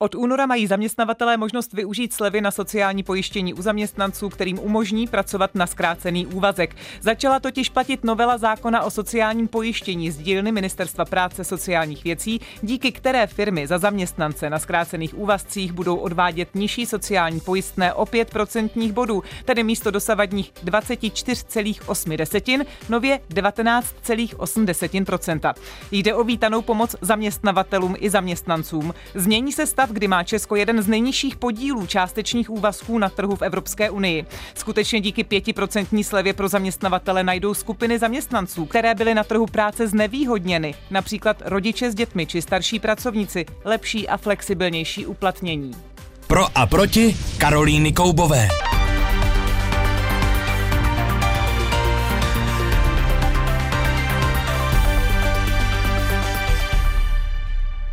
Od února mají zaměstnavatelé možnost využít slevy na sociální pojištění u zaměstnanců, kterým umožní pracovat na zkrácený úvazek. Začala totiž platit novela zákona o sociálním pojištění z dílny Ministerstva práce sociálních věcí, díky které firmy za zaměstnance na zkrácených úvazcích budou odvádět nižší sociální pojistné o 5 procentních bodů, tedy místo dosavadních 24,8 nově 19,8% Jde o vítanou pomoc zaměstnavatelům i zaměstnancům. Změní se stav stav, kdy má Česko jeden z nejnižších podílů částečných úvazků na trhu v Evropské unii. Skutečně díky 5% slevě pro zaměstnavatele najdou skupiny zaměstnanců, které byly na trhu práce znevýhodněny, například rodiče s dětmi či starší pracovníci, lepší a flexibilnější uplatnění. Pro a proti Karolíny Koubové.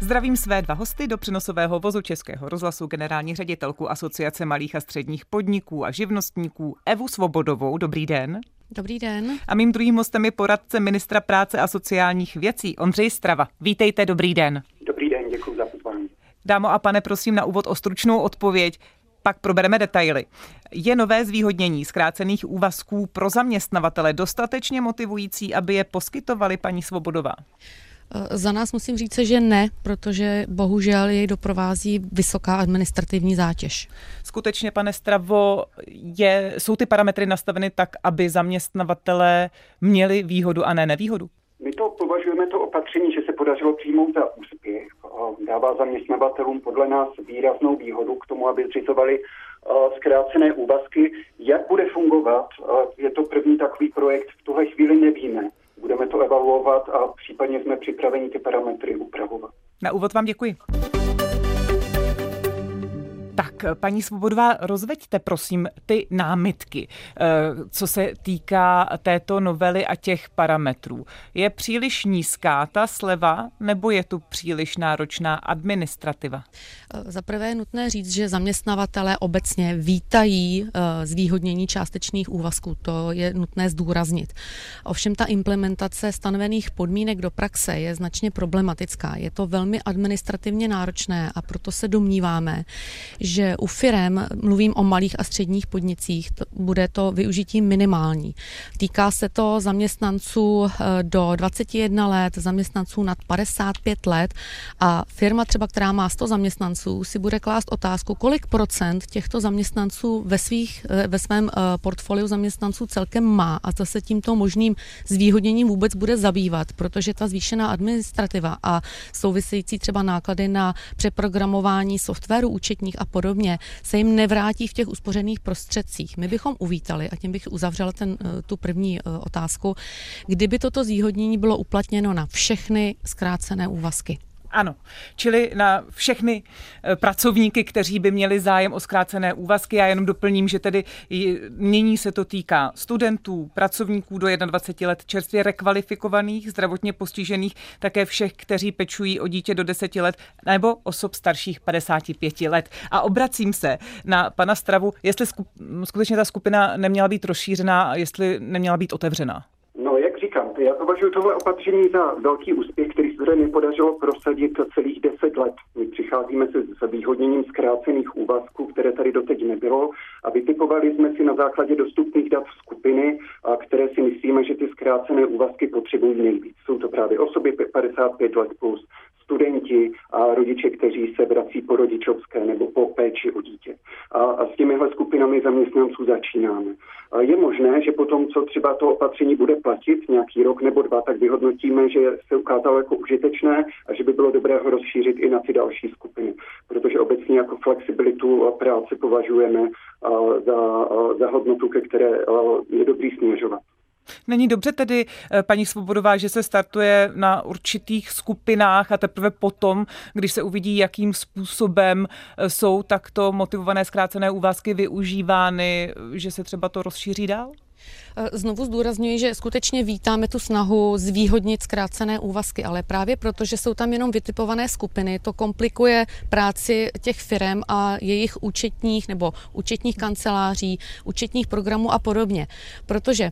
Zdravím své dva hosty do přenosového vozu Českého rozhlasu generální ředitelku Asociace malých a středních podniků a živnostníků Evu Svobodovou. Dobrý den. Dobrý den. A mým druhým hostem je poradce ministra práce a sociálních věcí Ondřej Strava. Vítejte, dobrý den. Dobrý den, děkuji za pozvání. Dámo a pane, prosím na úvod o stručnou odpověď pak probereme detaily. Je nové zvýhodnění zkrácených úvazků pro zaměstnavatele dostatečně motivující, aby je poskytovali paní Svobodová? Eh, za nás musím říct, že ne, protože bohužel jej doprovází vysoká administrativní zátěž. Skutečně, pane Stravo, je, jsou ty parametry nastaveny tak, aby zaměstnavatelé měli výhodu a ne nevýhodu? My to považujeme to opatření, že se podařilo přijmout za úspěch. Dává zaměstnavatelům podle nás výraznou výhodu k tomu, aby zřizovali eh, zkrácené úvazky. Jak bude fungovat? Eh, je to první takový projekt, v tuhle chvíli nevíme. Budeme to evaluovat a případně jsme připraveni ty parametry upravovat. Na úvod vám děkuji. Tak, paní Svobodová, rozveďte prosím ty námitky, eh, co se týká této novely a těch parametrů. Je příliš nízká ta sleva, nebo je tu příliš náročná administrativa? Eh, za prvé je nutné říct, že zaměstnavatelé obecně vítají eh, zvýhodnění částečných úvazků. To je nutné zdůraznit. Ovšem ta implementace stanovených podmínek do praxe je značně problematická. Je to velmi administrativně náročné a proto se domníváme, že u firem, mluvím o malých a středních podnicích, to, bude to využití minimální. Týká se to zaměstnanců eh, do 21 let, zaměstnanců nad 55 let a firma třeba, která má 100 zaměstnanců, si bude klást otázku, kolik procent těchto zaměstnanců ve, svých, eh, ve svém eh, portfoliu zaměstnanců celkem má a co se tímto možným zvýhodněním vůbec bude zabývat, protože ta zvýšená administrativa a související třeba náklady na přeprogramování softwaru účetních a podobně se jim nevrátí v těch uspořených prostředcích. My bychom uvítali, a tím bych uzavřela ten, eh, tu první eh, otázku, kdyby toto zvýhodnění bylo uplatněno na všechny zkrácené úvazky. Ano, čili na všechny eh, pracovníky, kteří by měli zájem o zkrácené úvazky. Já jenom doplním, že tedy nyní se to týká studentů, pracovníků do 21 let, čerstvě rekvalifikovaných, zdravotně postižených, také všech, kteří pečují o dítě do 10 let nebo osob starších 55 let. A obracím se na pana Stravu, jestli skutečně ta skupina neměla být rozšířená jestli neměla být otevřená. No, jak říkám, já považuji tohle opatření za velký úspěch, který se nepodařilo prosadit celých deset let. My přicházíme se s výhodněním zkrácených úvazků, které tady doteď nebylo a vytipovali jsme si na základě dostupných dat skupiny, a které si myslíme, že ty zkrácené úvazky potřebují nejvíc. Jsou to právě osoby 55 let plus, studenti a rodiče, kteří se vrací po rodičovské nebo po péči o dítě. A, a s těmihle skupinami zaměstnanců začínáme. A je možné, že potom, co třeba to opatření bude platit nějaký rok nebo dva, tak vyhodnotíme, že se ukázalo jako užitečné a že by bylo dobré ho rozšířit i na ty další skupiny. Protože obecně jako flexibilitu práce považujeme za, za hodnotu, ke které je dobrý směřovat. Není dobře tedy, eh, paní Svobodová, že se startuje na určitých skupinách a teprve potom, když se uvidí, jakým způsobem eh, jsou takto motivované zkrácené úvazky využívány, že se třeba to rozšíří dál? Eh, znovu zdůrazňuji, že skutečně vítáme tu snahu zvýhodnit zkrácené úvazky, ale právě proto, že jsou tam jenom vytipované skupiny, to komplikuje práci těch firm a jejich účetních nebo účetních kanceláří, účetních programů a podobně. Protože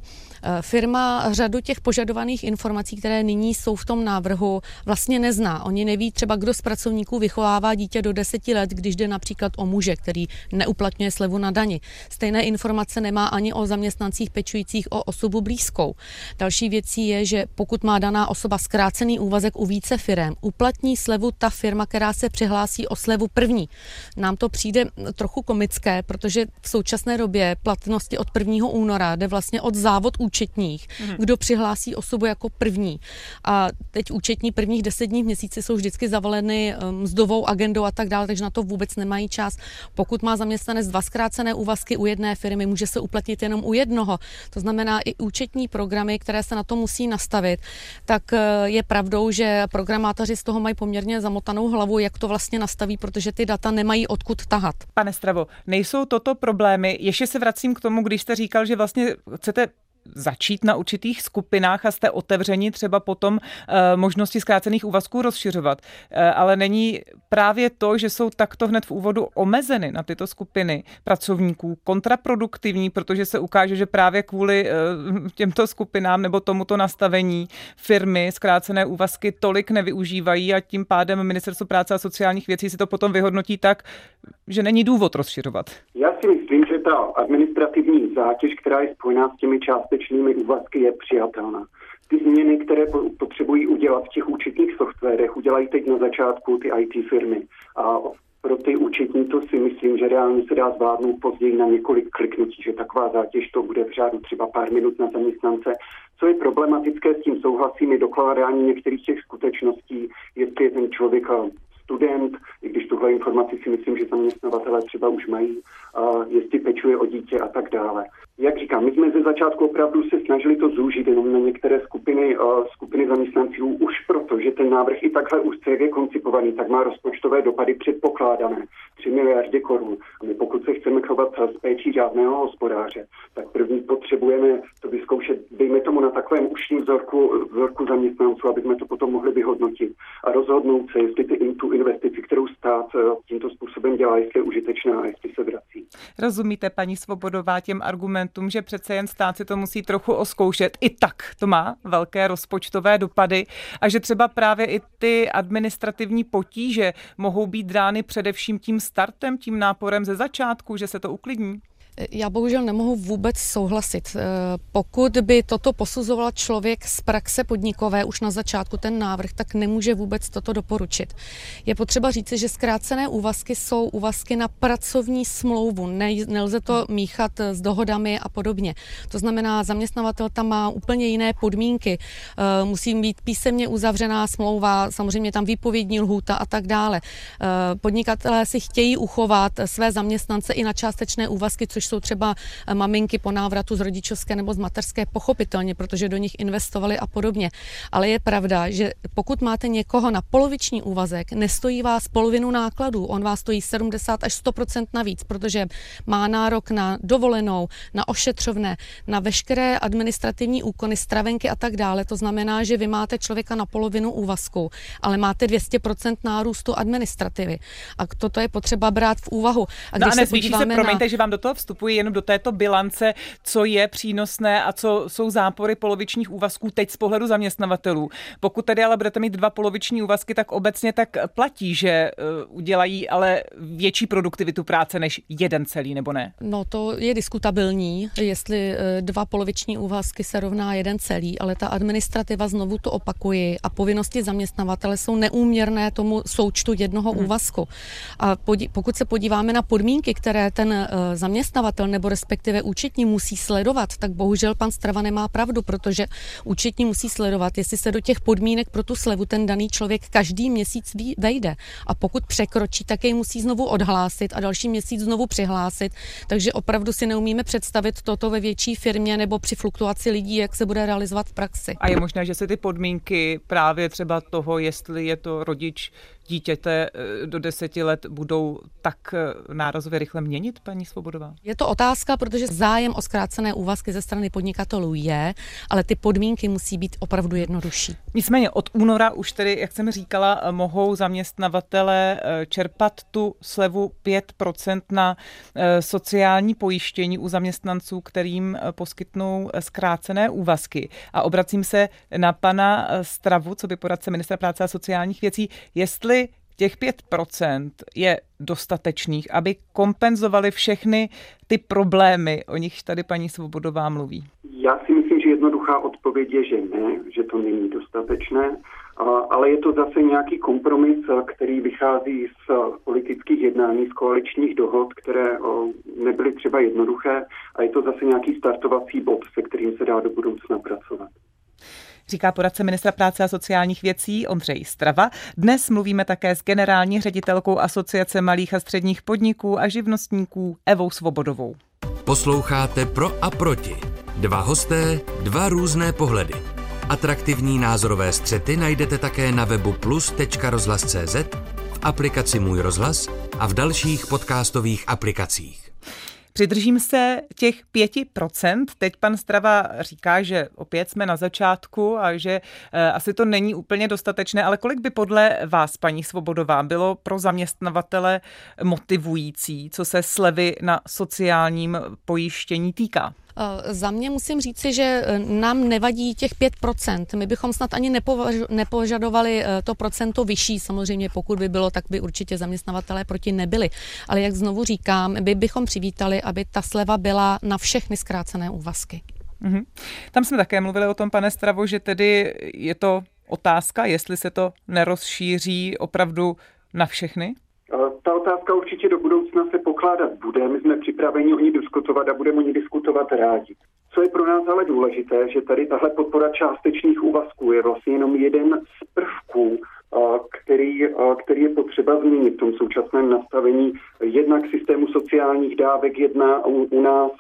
eh, firma řadu těch požadovaných informací, které nyní jsou v tom návrhu, vlastně nezná. Oni neví třeba, kdo z pracovníků vychovává dítě do deseti let, když jde například o muže, který neuplatňuje slevu na dani. Stejné informace nemá ani o zaměstnancích pečujících o osobu blízkou. Další věcí je, že pokud má daná osoba zkrácený úvazek u více firm, uplatní slevu ta firma, která se přihlásí o slevu první. Nám to přijde trochu komické, protože v současné době platnosti od 1. února jde vlastně od závod účetních, mm. kdo přihlásí osobu jako první. A teď účetní prvních deset dní v měsíci jsou vždycky zavaleny um, mzdovou agendou a tak dále, takže na to vůbec nemají čas. Pokud má zaměstnanec dva zkrácené úvazky u jedné firmy, může se uplatnit jenom u jednoho. To znamená i účetní programy, které se na to musí nastavit, tak eh, je pravdou, že programátoři z toho mají poměrně zamotanou hlavu, jak to vlastně nastaví, protože ty data nemají odkud tahat. Pane Stravo, nejsou toto problémy? Ještě se vracím k tomu, když jste říkal, že vlastně chcete začít na určitých skupinách a jste otevřeni třeba potom e, možnosti zkrácených úvazků rozšiřovat. E, ale není právě to, že jsou takto hned v úvodu omezeny na tyto skupiny pracovníků kontraproduktivní, protože se ukáže, že právě kvůli e, těmto skupinám nebo tomuto nastavení firmy zkrácené úvazky tolik nevyužívají a tím pádem Ministerstvo práce a sociálních věcí si to potom vyhodnotí tak, že není důvod rozšiřovat. Já si myslím, že ta administrativní zátěž, která je spojená s těmi částečnými úvazky, je přijatelná. Ty změny, které potřebují udělat v těch účetních softwarech, udělají teď na začátku ty IT firmy. A pro ty účetní to si myslím, že reálně se dá zvládnout později na několik kliknutí, že taková zátěž to bude v řádu třeba pár minut na zaměstnance. Co je problematické, s tím souhlasím, je dokládání některých těch skutečností, jestli je ten člověk student, i když tuhle informaci si myslím, že zaměstnavatele třeba už mají, jestli pečuje o dítě a tak dále. Jak říkám, my jsme ze začátku opravdu se snažili to zúžit jenom na některé skupiny, uh, skupiny zaměstnanců, už proto, že ten návrh i takhle úzce je koncipovaný, tak má rozpočtové dopady předpokládané 3 miliardy korun. A my pokud se chceme chovat s péčí řádného hospodáře, tak první potřebujeme to vyzkoušet, dejme tomu na takovém užším vzorku, vzorku zaměstnanců, aby jsme to potom mohli vyhodnotit a rozhodnout se, jestli ty, tu investici, kterou stát eh, tímto způsobem dělá, jestli je užitečná a jestli se vrací. Rozumíte, paní Svobodová, těm argumentům, že přece jen stát si to musí trochu oskoušet. I tak to má velké rozpočtové dopady a že třeba právě i ty administrativní potíže mohou být dány především tím startem, tím náporem ze začátku, že se to uklidní. Já bohužel nemohu vůbec souhlasit. Eh, pokud by toto posuzoval člověk z praxe podnikové už na začátku ten návrh, tak nemůže vůbec toto doporučit. Je potřeba říci, že zkrácené úvazky jsou úvazky na pracovní smlouvu. Ne, nelze to míchat s dohodami a podobně. To znamená, zaměstnavatel tam má úplně jiné podmínky. Eh, musí být písemně uzavřená smlouva, samozřejmě tam výpovědní lhůta a tak dále. Eh, podnikatelé si chtějí uchovat své zaměstnance i na částečné úvazky, což což jsou třeba eh, maminky po návratu z rodičovské nebo z materské, pochopitelně, protože do nich investovali a podobně. Ale je pravda, že pokud máte někoho na poloviční úvazek, nestojí vás polovinu nákladů, on vás stojí 70 až 100% navíc, protože má nárok na dovolenou, na ošetřovné, na veškeré administrativní úkony, stravenky a tak dále. To znamená, že vy máte člověka na polovinu úvazku, ale máte 200% nárůstu administrativy. A toto je potřeba brát v úvahu. A když no a se podíváme se, promiňte, na... že vám do toho vstup vstupuji jenom do této bilance, co je přínosné a co jsou zápory polovičních úvazků teď z pohledu zaměstnavatelů. Pokud tedy ale budete mít dva poloviční úvazky, tak obecně tak platí, že eh, udělají ale větší produktivitu práce než jeden celý, nebo ne? No to je diskutabilní, jestli eh, dva poloviční úvazky se rovná jeden celý, ale ta administrativa, znovu to opakuji, a povinnosti zaměstnavatele jsou neúměrné tomu součtu jednoho hmm. úvazku. A pokud se podíváme na podmínky, které ten eh, zaměstnavatel zaměstnavatel nebo respektive účetní musí sledovat, tak bohužel pan Strava nemá pravdu, protože účetní musí sledovat, jestli se do těch podmínek pro tu slevu ten daný člověk každý měsíc vejde. A pokud překročí, tak jej musí znovu odhlásit a další měsíc znovu přihlásit. Takže opravdu si neumíme představit toto ve větší firmě nebo při fluktuaci lidí, jak se bude realizovat v praxi. A je možné, že se ty podmínky právě třeba toho, jestli je to rodič dítěte eh, do deseti let budou tak eh, nárazově rychle měnit, paní Svobodová? Je to otázka, protože zájem o zkrácené úvazky ze strany podnikatelů je, ale ty podmínky musí být opravdu jednodušší. Nicméně od února už tedy, jak jsem říkala, mohou zaměstnavatele čerpat tu slevu 5% na sociální pojištění u zaměstnanců, kterým poskytnou zkrácené úvazky. A obracím se na pana Stravu, co by poradce ministra práce a sociálních věcí, jestli těch 5% je dostatečných, aby kompenzovali všechny ty problémy, o nich tady paní Svobodová mluví? Já si myslím, že jednoduchá odpověď je, že ne, že to není dostatečné, ale je to zase nějaký kompromis, který vychází z politických jednání, z koaličních dohod, které nebyly třeba jednoduché a je to zase nějaký startovací bod, se kterým se dá do budoucna pracovat říká poradce ministra práce a sociálních věcí Ondřej Strava. Dnes mluvíme také s generální ředitelkou Asociace malých a středních podniků a živnostníků Evou Svobodovou. Posloucháte Pro a proti. Dva hosté, dva různé pohledy. Atraktivní názorové střety najdete také na webu plus.rozhlas.cz, v aplikaci Můj rozhlas a v dalších podcastových aplikacích. Přidržím se těch 5%. Teď pan Strava říká, že opět jsme na začátku a že eh, asi to není úplně dostatečné, ale kolik by podle vás, paní Svobodová, bylo pro zaměstnavatele motivující, co se slevy na sociálním pojištění týká? Eh, za mě musím říci, že eh, nám nevadí těch 5%. My bychom snad ani nepožadovali eh, to procento vyšší, samozřejmě pokud by bylo, tak by určitě zaměstnavatelé proti nebyli. Ale jak znovu říkám, my bychom přivítali, aby ta sleva byla na všechny zkrácené úvazky. Mm-hmm. Tam jsme také mluvili o tom, pane Stravo, že tedy je to otázka, jestli se to nerozšíří opravdu na všechny? Ta otázka určitě do budoucna se pokládat bude. My jsme připraveni o ní diskutovat a budeme o ní diskutovat rádi. Co je pro nás ale důležité, že tady tahle podpora částečných úvazků je vlastně jenom jeden z prvků, který, který je potřeba změnit v tom současném nastavení jednak systému sociálních dávek, jedna u, u nás,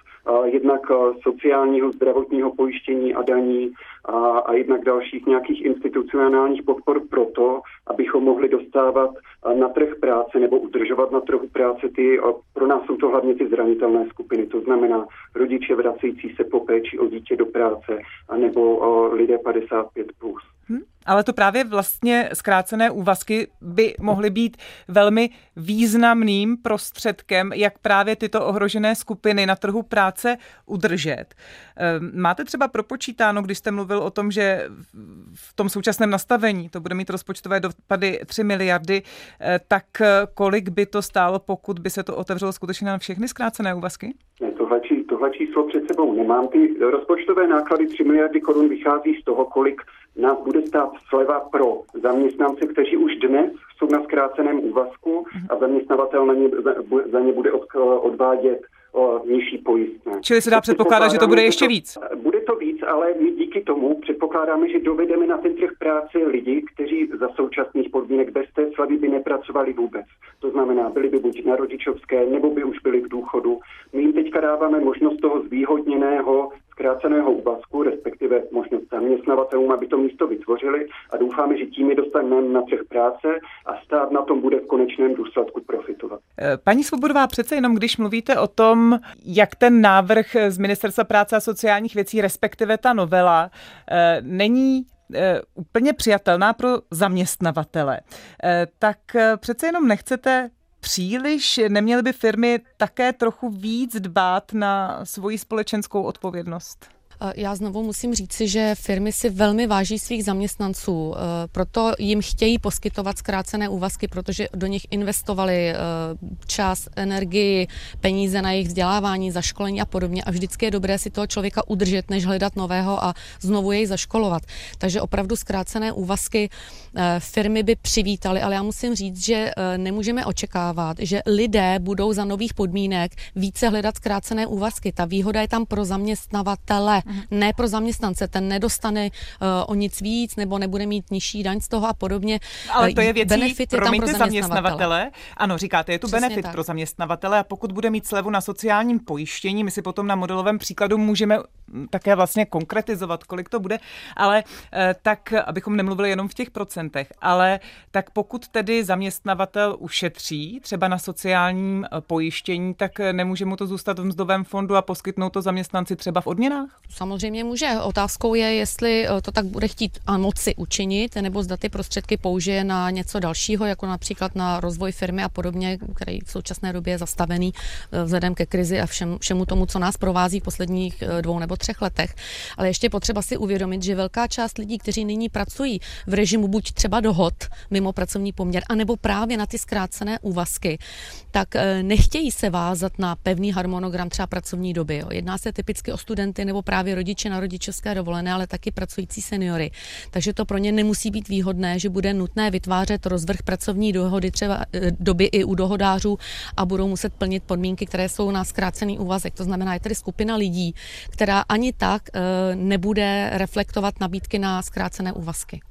jednak sociálního zdravotního pojištění a daní a, a jednak dalších nějakých institucionálních podpor proto, abychom mohli dostávat na trh práce nebo udržovat na trhu práce ty, pro nás jsou to hlavně ty zranitelné skupiny, to znamená rodiče vracející se po péči o dítě do práce, anebo lidé 55+. Plus. Hmm, ale to právě vlastně zkrácené úvazky by mohly být velmi významným prostředkem, jak právě tyto ohrožené skupiny na trhu práce udržet. Ehm, máte třeba propočítáno, když jste mluvil o tom, že v tom současném nastavení to bude mít rozpočtové dopady 3 miliardy, eh, tak kolik by to stálo, pokud by se to otevřelo skutečně na všechny zkrácené úvazky? Tohle, tohle číslo před sebou nemám. Ty rozpočtové náklady 3 miliardy korun vychází z toho, kolik nás bude stát sleva pro zaměstnance, kteří už dnes jsou na zkráceném úvazku a zaměstnavatel na ně, za ně bude od, odvádět o nižší pojistné. Čili se dá předpokládat, že to bude ještě víc? Bude to víc, ale my díky tomu předpokládáme, že dovedeme na ten trh práce lidi, kteří za současných podmínek bez té slavy by nepracovali vůbec. To znamená, byli by buď na rodičovské, nebo by už byli v důchodu. My jim teďka dáváme možnost toho zvýhodněného zkráceného úvazku, respektive možnost zaměstnavatelům, aby to místo vytvořili a doufáme, že tím je dostaneme na trh práce a stát na tom bude v konečném důsledku profitovat. Eh, paní Svobodová, přece jenom když mluvíte o tom, jak ten návrh z Ministerstva práce a sociálních věcí, respektive ta novela, eh, není eh, úplně přijatelná pro zaměstnavatele, tak přece jenom nechcete příliš? Neměly by firmy také trochu víc dbát na svoji společenskou odpovědnost? Já znovu musím říci, že firmy si velmi váží svých zaměstnanců, e, proto jim chtějí poskytovat zkrácené úvazky, protože do nich investovali e, čas, energii, peníze na jejich vzdělávání, zaškolení a podobně a vždycky je dobré si toho člověka udržet, než hledat nového a znovu jej zaškolovat. Takže opravdu zkrácené úvazky firmy by přivítaly, ale já musím říct, že nemůžeme očekávat, že lidé budou za nových podmínek více hledat zkrácené úvazky. Ta výhoda je tam pro zaměstnavatele, ne pro zaměstnance. Ten nedostane uh, o nic víc nebo nebude mít nižší daň z toho a podobně. Ale to je věcí, benefit je tam pro zaměstnavatele. Ano, říkáte, je tu Přesně benefit tak. pro zaměstnavatele a pokud bude mít slevu na sociálním pojištění, my si potom na modelovém příkladu můžeme také vlastně konkretizovat, kolik to bude, ale tak, abychom nemluvili jenom v těch procentech, ale tak pokud tedy zaměstnavatel ušetří třeba na sociálním pojištění, tak nemůže mu to zůstat v mzdovém fondu a poskytnout to zaměstnanci třeba v odměnách? Samozřejmě může. Otázkou je, jestli to tak bude chtít a moci učinit, nebo zda ty prostředky použije na něco dalšího, jako například na rozvoj firmy a podobně, který v současné době je zastavený eh, vzhledem ke krizi a všem, všemu tomu, co nás provází v posledních eh, dvou nebo třech letech. Ale ještě potřeba si uvědomit, že velká část lidí, kteří nyní pracují v režimu buď třeba dohod mimo pracovní poměr, anebo právě na ty zkrácené úvazky, tak eh, nechtějí se vázat na pevný harmonogram třeba pracovní doby. Jo. Jedná se typicky o studenty nebo právě rodiče na rodičovské dovolené, ale taky pracující seniory. Takže to pro ně nemusí být výhodné, že bude nutné vytvářet rozvrh pracovní dohody třeba eh, doby i u dohodářů a budou muset plnit podmínky, které jsou na zkrácený úvazek. To znamená, je tady skupina lidí, která ani tak eh, nebude reflektovat nabídky na zkrácené úvazky.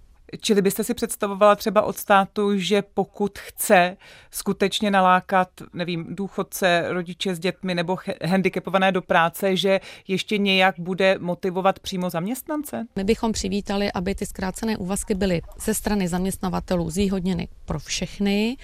Čili byste si představovala třeba od státu, že pokud chce skutečně nalákat, nevím, důchodce, rodiče s dětmi nebo handicapované do práce, že ještě nějak bude motivovat přímo zaměstnance? My bychom přivítali, aby ty zkrácené úvazky byly ze strany zaměstnavatelů zvýhodněny pro všechny.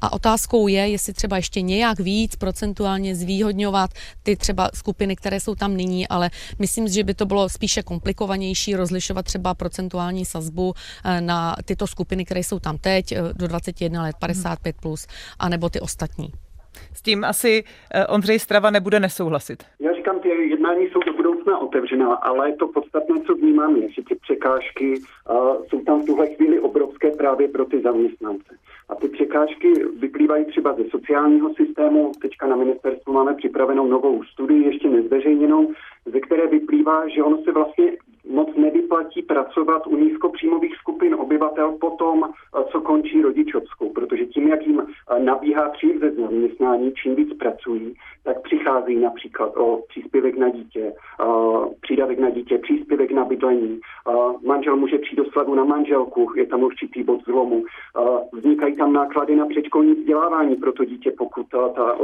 A otázkou je, jestli třeba ještě nějak víc procentuálně zvýhodňovat ty třeba skupiny, které jsou tam nyní, ale myslím, že by to bylo spíše komplikovanější rozlišovat třeba procentuální sazbu eh, na tyto skupiny, které jsou tam teď, eh, do 21 let, 55 plus, anebo ty ostatní. S tím asi eh, Ondřej Strava nebude nesouhlasit. Já říkám, ty jednání jsou do budoucna otevřená, ale to podstatné, co vnímám, je, že ty překážky uh, jsou tam v tuhle chvíli obrovské právě pro ty zaměstnance. A ty překážky vyplývají třeba ze sociálního systému. Teďka na ministerstvu máme připravenou novou studii, ještě nezveřejněnou, ze které vyplývá, že ono se vlastně moc nevyplatí pracovat u nízkopříjmových skupin obyvatel potom, eh, co končí rodičovskou, protože tím, jak jim eh, nabíhá příjem ze zaměstnání, čím víc pracují, tak přicházejí například o příspěvek na dítě, eh, přídavek na dítě, příspěvek na bydlení, manžel může přijít do slavu na manželku, je tam určitý bod zlomu, vznikají tam náklady na předškolní vzdělávání pro to dítě, pokud ta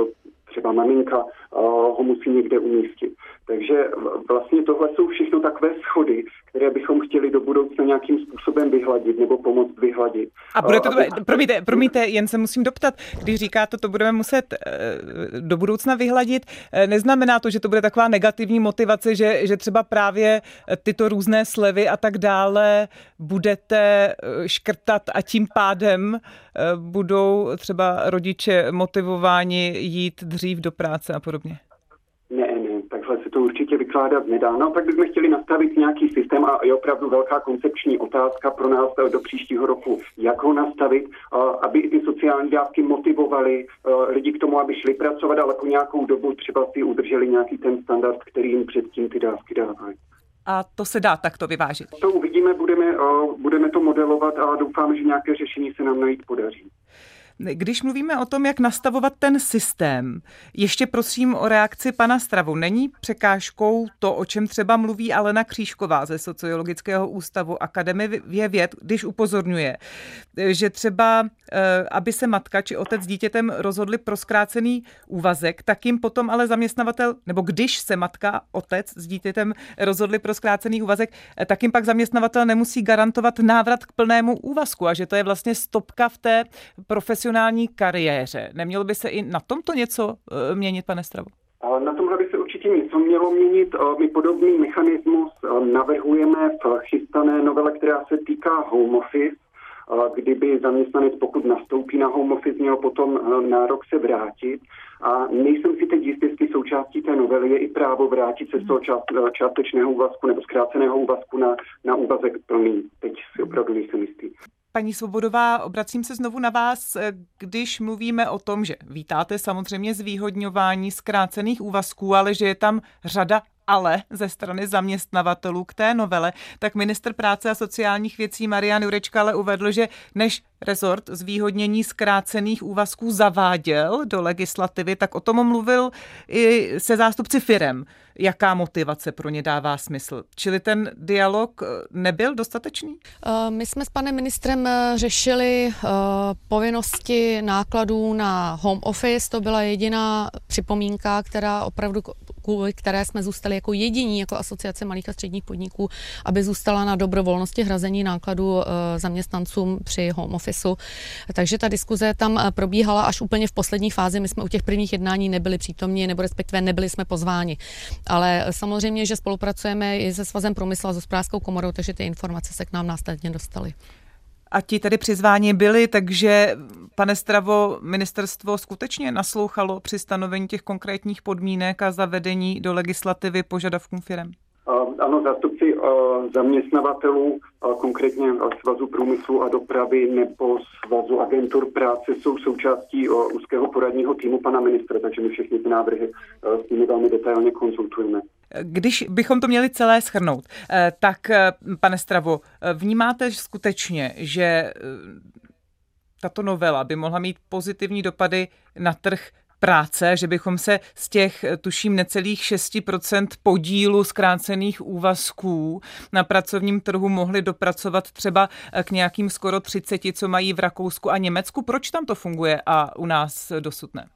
třeba maminka ho musí někde umístit. Takže vlastně tohle jsou všechno takové schody, které bychom chtěli do budoucna nějakým způsobem vyhladit nebo pomoct vyhladit. A bude to, aby... promiňte, promiňte, jen se musím doptat, když říkáte, to budeme muset eh, do budoucna vyhladit, eh, neznamená to, že to bude taková negativní motivace, že, že třeba právě tyto různé slevy a tak dále budete eh, škrtat a tím pádem budou třeba rodiče motivováni jít dřív do práce a podobně? to určitě vykládat nedá. No tak bychom chtěli nastavit nějaký systém a je opravdu velká koncepční otázka pro nás do příštího roku, jak ho nastavit, aby ty sociální dávky motivovaly lidi k tomu, aby šli pracovat, ale po nějakou dobu třeba si udrželi nějaký ten standard, který jim předtím ty dávky dávají. A to se dá takto vyvážit. To uvidíme, budeme, budeme to modelovat a doufám, že nějaké řešení se nám najít podaří. Když mluvíme o tom, jak nastavovat ten systém, ještě prosím o reakci pana Stravu. Není překážkou to, o čem třeba mluví Alena Křížková ze Sociologického ústavu Akademie věd, když upozorňuje, že třeba, eh, aby se matka či otec s dítětem rozhodli pro zkrácený úvazek, tak jim potom ale zaměstnavatel, nebo když se matka, otec s dítětem rozhodli pro zkrácený úvazek, eh, tak jim pak zaměstnavatel nemusí garantovat návrat k plnému úvazku a že to je vlastně stopka v té profesionální profesionální kariéře. Nemělo by se i na tomto něco eh, měnit, pane Stravo? Na tomhle by se určitě něco mělo měnit. Eh, my podobný mechanismus eh, navrhujeme v chystané novele, která se týká home office, kdyby zaměstnanec, pokud nastoupí na home office, měl potom nárok se vrátit. A nejsem si teď jistý, jestli součástí té novely je i právo vrátit se z toho částečného úvazku nebo zkráceného úvazku na, na úvazek plný. Teď si opravdu nejsem jistý. Paní Svobodová, obracím se znovu na vás, když mluvíme o tom, že vítáte samozřejmě zvýhodňování zkrácených úvazků, ale že je tam řada ale ze strany zaměstnavatelů k té novele, tak minister práce a sociálních věcí Marian Jurečka ale uvedl, že než rezort zvýhodnění zkrácených úvazků zaváděl do legislativy, tak o tom mluvil i se zástupci firem, jaká motivace pro ně dává smysl. Čili ten dialog eh, nebyl dostatečný? Eh, my jsme s panem ministrem eh, řešili povinnosti nákladů na home office. To byla jediná připomínka, která opravdu kvůli které jsme zůstali jako jediní, jako asociace malých a středních podniků, aby zůstala na dobrovolnosti hrazení nákladů eh, zaměstnancům při home officeu. Takže ta diskuze tam eh, probíhala až úplně v poslední fázi. My jsme u těch prvních jednání nebyli přítomni, nebo respektive nebyli jsme pozváni. Ale samozřejmě, že spolupracujeme i se Svazem průmyslu a s hospodářskou komorou, takže ty informace se k nám následně dostaly. A ti tedy přizváni byli, takže, pane Stravo, ministerstvo skutečně naslouchalo při stanovení těch konkrétních podmínek a zavedení do legislativy požadavkům firm? Ano, zástupci zaměstnavatelů, konkrétně Svazu průmyslu a dopravy nebo Svazu agentur práce jsou součástí úzkého poradního týmu pana ministra, takže my všechny ty návrhy s nimi velmi detailně konzultujeme. Když bychom to měli celé schrnout, eh, tak eh, pane Stravo, eh, vnímáte skutečně, že tato novela by mohla mít pozitivní dopady na trh práce, že bychom se z těch, tuším, necelých 6% podílu zkrácených úvazků na pracovním trhu mohli dopracovat třeba k nějakým skoro 30, co mají v Rakousku a Německu. Proč tam to funguje a u nás dosud ne?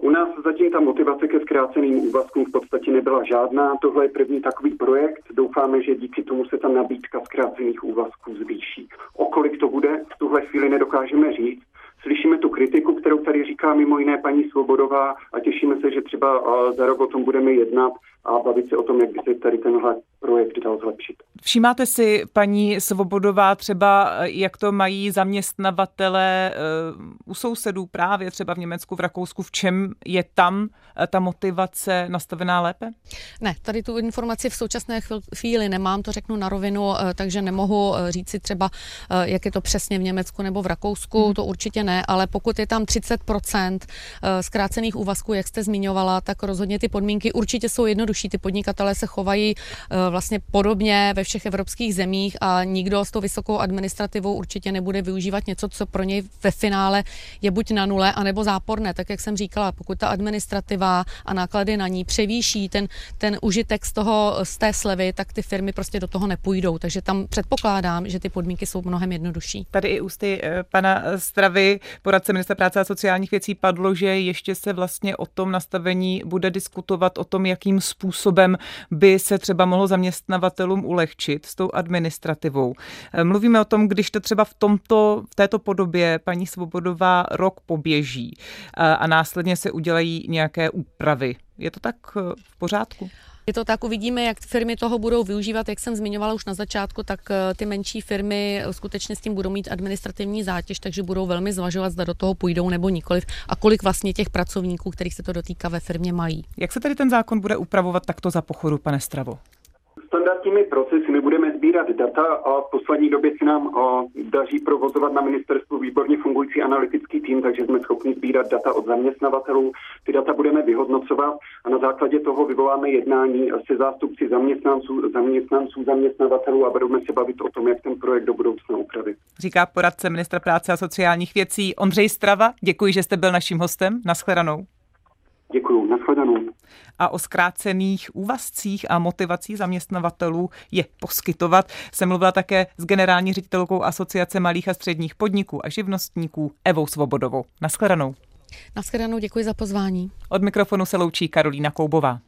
U nás zatím ta motivace ke zkráceným úvazkům v podstatě nebyla žádná. Tohle je první takový projekt. Doufáme, že díky tomu se ta nabídka zkrácených úvazků zvýší. O kolik to bude, v tuhle chvíli nedokážeme říct. Slyšíme tu kritiku, kterou tady říká mimo jiné paní Svobodová a těšíme se, že třeba za rok o tom budeme jednat a bavit se o tom, jak by se tady tenhle projekt dal zlepšit. Všímáte si, paní Svobodová, třeba jak to mají zaměstnavatele u sousedů právě třeba v Německu, v Rakousku, v čem je tam ta motivace nastavená lépe? Ne, tady tu informaci v současné chvíli nemám, to řeknu na rovinu, takže nemohu říct si třeba, jak je to přesně v Německu nebo v Rakousku, hmm. to určitě ne, ale pokud je tam 30% zkrácených úvazků, jak jste zmiňovala, tak rozhodně ty podmínky určitě jsou jednodušší. Ty podnikatelé se chovají vlastně podobně ve všech evropských zemích a nikdo s tou vysokou administrativou určitě nebude využívat něco, co pro něj ve finále je buď na nule, anebo záporné. Tak jak jsem říkala, pokud ta administrativa a náklady na ní převýší ten, ten užitek z, toho, z té slevy, tak ty firmy prostě do toho nepůjdou. Takže tam předpokládám, že ty podmínky jsou mnohem jednodušší. Tady i ústy eh, pana Stravy, poradce ministra práce a sociálních věcí, padlo, že ještě se vlastně o tom nastavení bude diskutovat, o tom, jakým způsobem by se třeba mohlo zaměstnavatelům ulehčit s tou administrativou. Eh, mluvíme o tom, když to třeba v, tomto, v této podobě paní Svobodová rok poběží eh, a následně se udělají nějaké úpravy. Je to tak eh, v pořádku? Je to tak, uvidíme, jak firmy toho budou využívat. Jak jsem zmiňovala už na začátku, tak ty menší firmy skutečně s tím budou mít administrativní zátěž, takže budou velmi zvažovat, zda do toho půjdou nebo nikoliv a kolik vlastně těch pracovníků, kterých se to dotýká ve firmě, mají. Jak se tedy ten zákon bude upravovat takto za pochodu, pane Stravo? Standardními procesy. My budeme sbírat data a v poslední době se nám daří provozovat na ministerstvu výborně fungující analytický tým, takže jsme schopni sbírat data od zaměstnavatelů. Ty data budeme vyhodnocovat a na základě toho vyvoláme jednání se zástupci zaměstnanců, zaměstnanců, zaměstnavatelů a budeme se bavit o tom, jak ten projekt do budoucna upravit. Říká poradce ministra práce a sociálních věcí Ondřej Strava. Děkuji, že jste byl naším hostem. Naschledanou. Děkuji. A o zkrácených úvazcích a motivací zaměstnavatelů je poskytovat jsem mluvila také s generální ředitelkou Asociace malých a středních podniků a živnostníků Evou Svobodovou. Naschledanou. Naschledanou, děkuji za pozvání. Od mikrofonu se loučí Karolína Koubová.